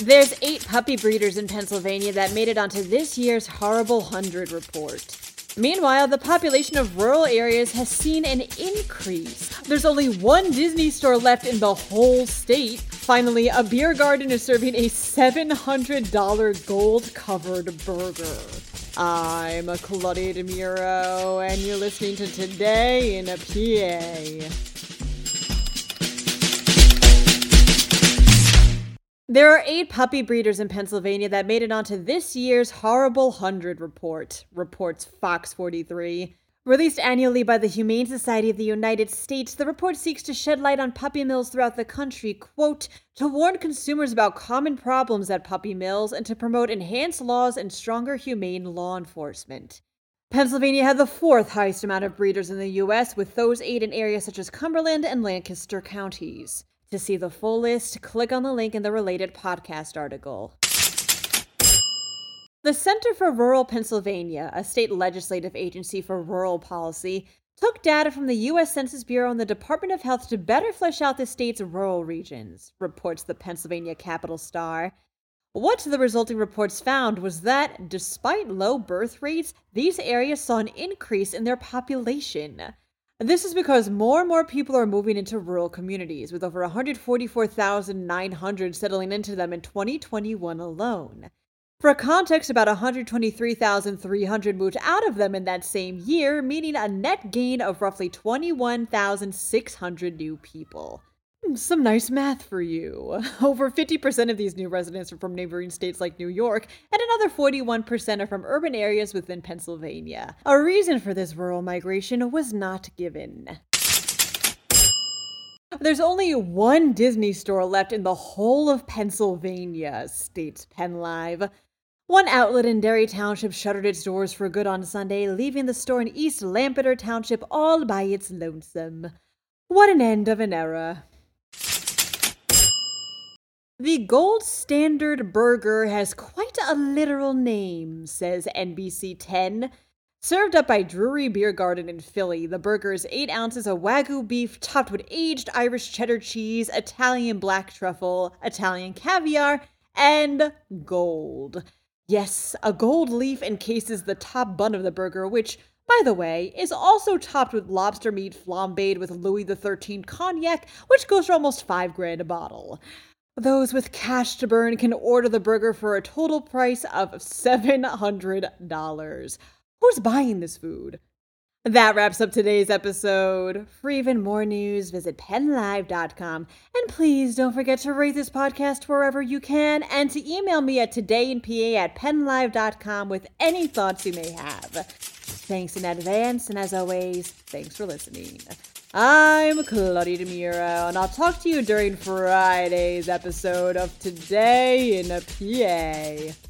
There's eight puppy breeders in Pennsylvania that made it onto this year's Horrible Hundred report. Meanwhile, the population of rural areas has seen an increase. There's only one Disney store left in the whole state. Finally, a beer garden is serving a $700 gold covered burger. I'm a Claudia DeMuro, and you're listening to Today in a PA. There are eight puppy breeders in Pennsylvania that made it onto this year's Horrible Hundred report, reports Fox 43. Released annually by the Humane Society of the United States, the report seeks to shed light on puppy mills throughout the country, quote, to warn consumers about common problems at puppy mills and to promote enhanced laws and stronger humane law enforcement. Pennsylvania had the fourth highest amount of breeders in the U.S., with those eight in areas such as Cumberland and Lancaster counties. To see the full list, click on the link in the related podcast article. The Center for Rural Pennsylvania, a state legislative agency for rural policy, took data from the U.S. Census Bureau and the Department of Health to better flesh out the state's rural regions, reports the Pennsylvania Capital Star. What the resulting reports found was that, despite low birth rates, these areas saw an increase in their population. This is because more and more people are moving into rural communities, with over 144,900 settling into them in 2021 alone. For context, about 123,300 moved out of them in that same year, meaning a net gain of roughly 21,600 new people. Hmm, some nice math for you. Over 50% of these new residents are from neighboring states like New York, and another 41% are from urban areas within Pennsylvania. A reason for this rural migration was not given. There's only one Disney store left in the whole of Pennsylvania, states PennLive. One outlet in Derry Township shuttered its doors for good on Sunday, leaving the store in East Lampeter Township all by its lonesome. What an end of an era. The gold standard burger has quite a literal name, says NBC 10. Served up by Drury Beer Garden in Philly, the burger is 8 ounces of Wagyu beef topped with aged Irish cheddar cheese, Italian black truffle, Italian caviar, and gold. Yes, a gold leaf encases the top bun of the burger, which, by the way, is also topped with lobster meat flambéed with Louis XIII cognac, which goes for almost 5 grand a bottle. Those with cash to burn can order the burger for a total price of $700. Who's buying this food? That wraps up today's episode. For even more news, visit pennlive.com. And please don't forget to rate this podcast wherever you can and to email me at todayinpa at pennlive.com with any thoughts you may have. Thanks in advance, and as always, thanks for listening. I'm Claudia DeMuro, and I'll talk to you during Friday's episode of Today in a PA.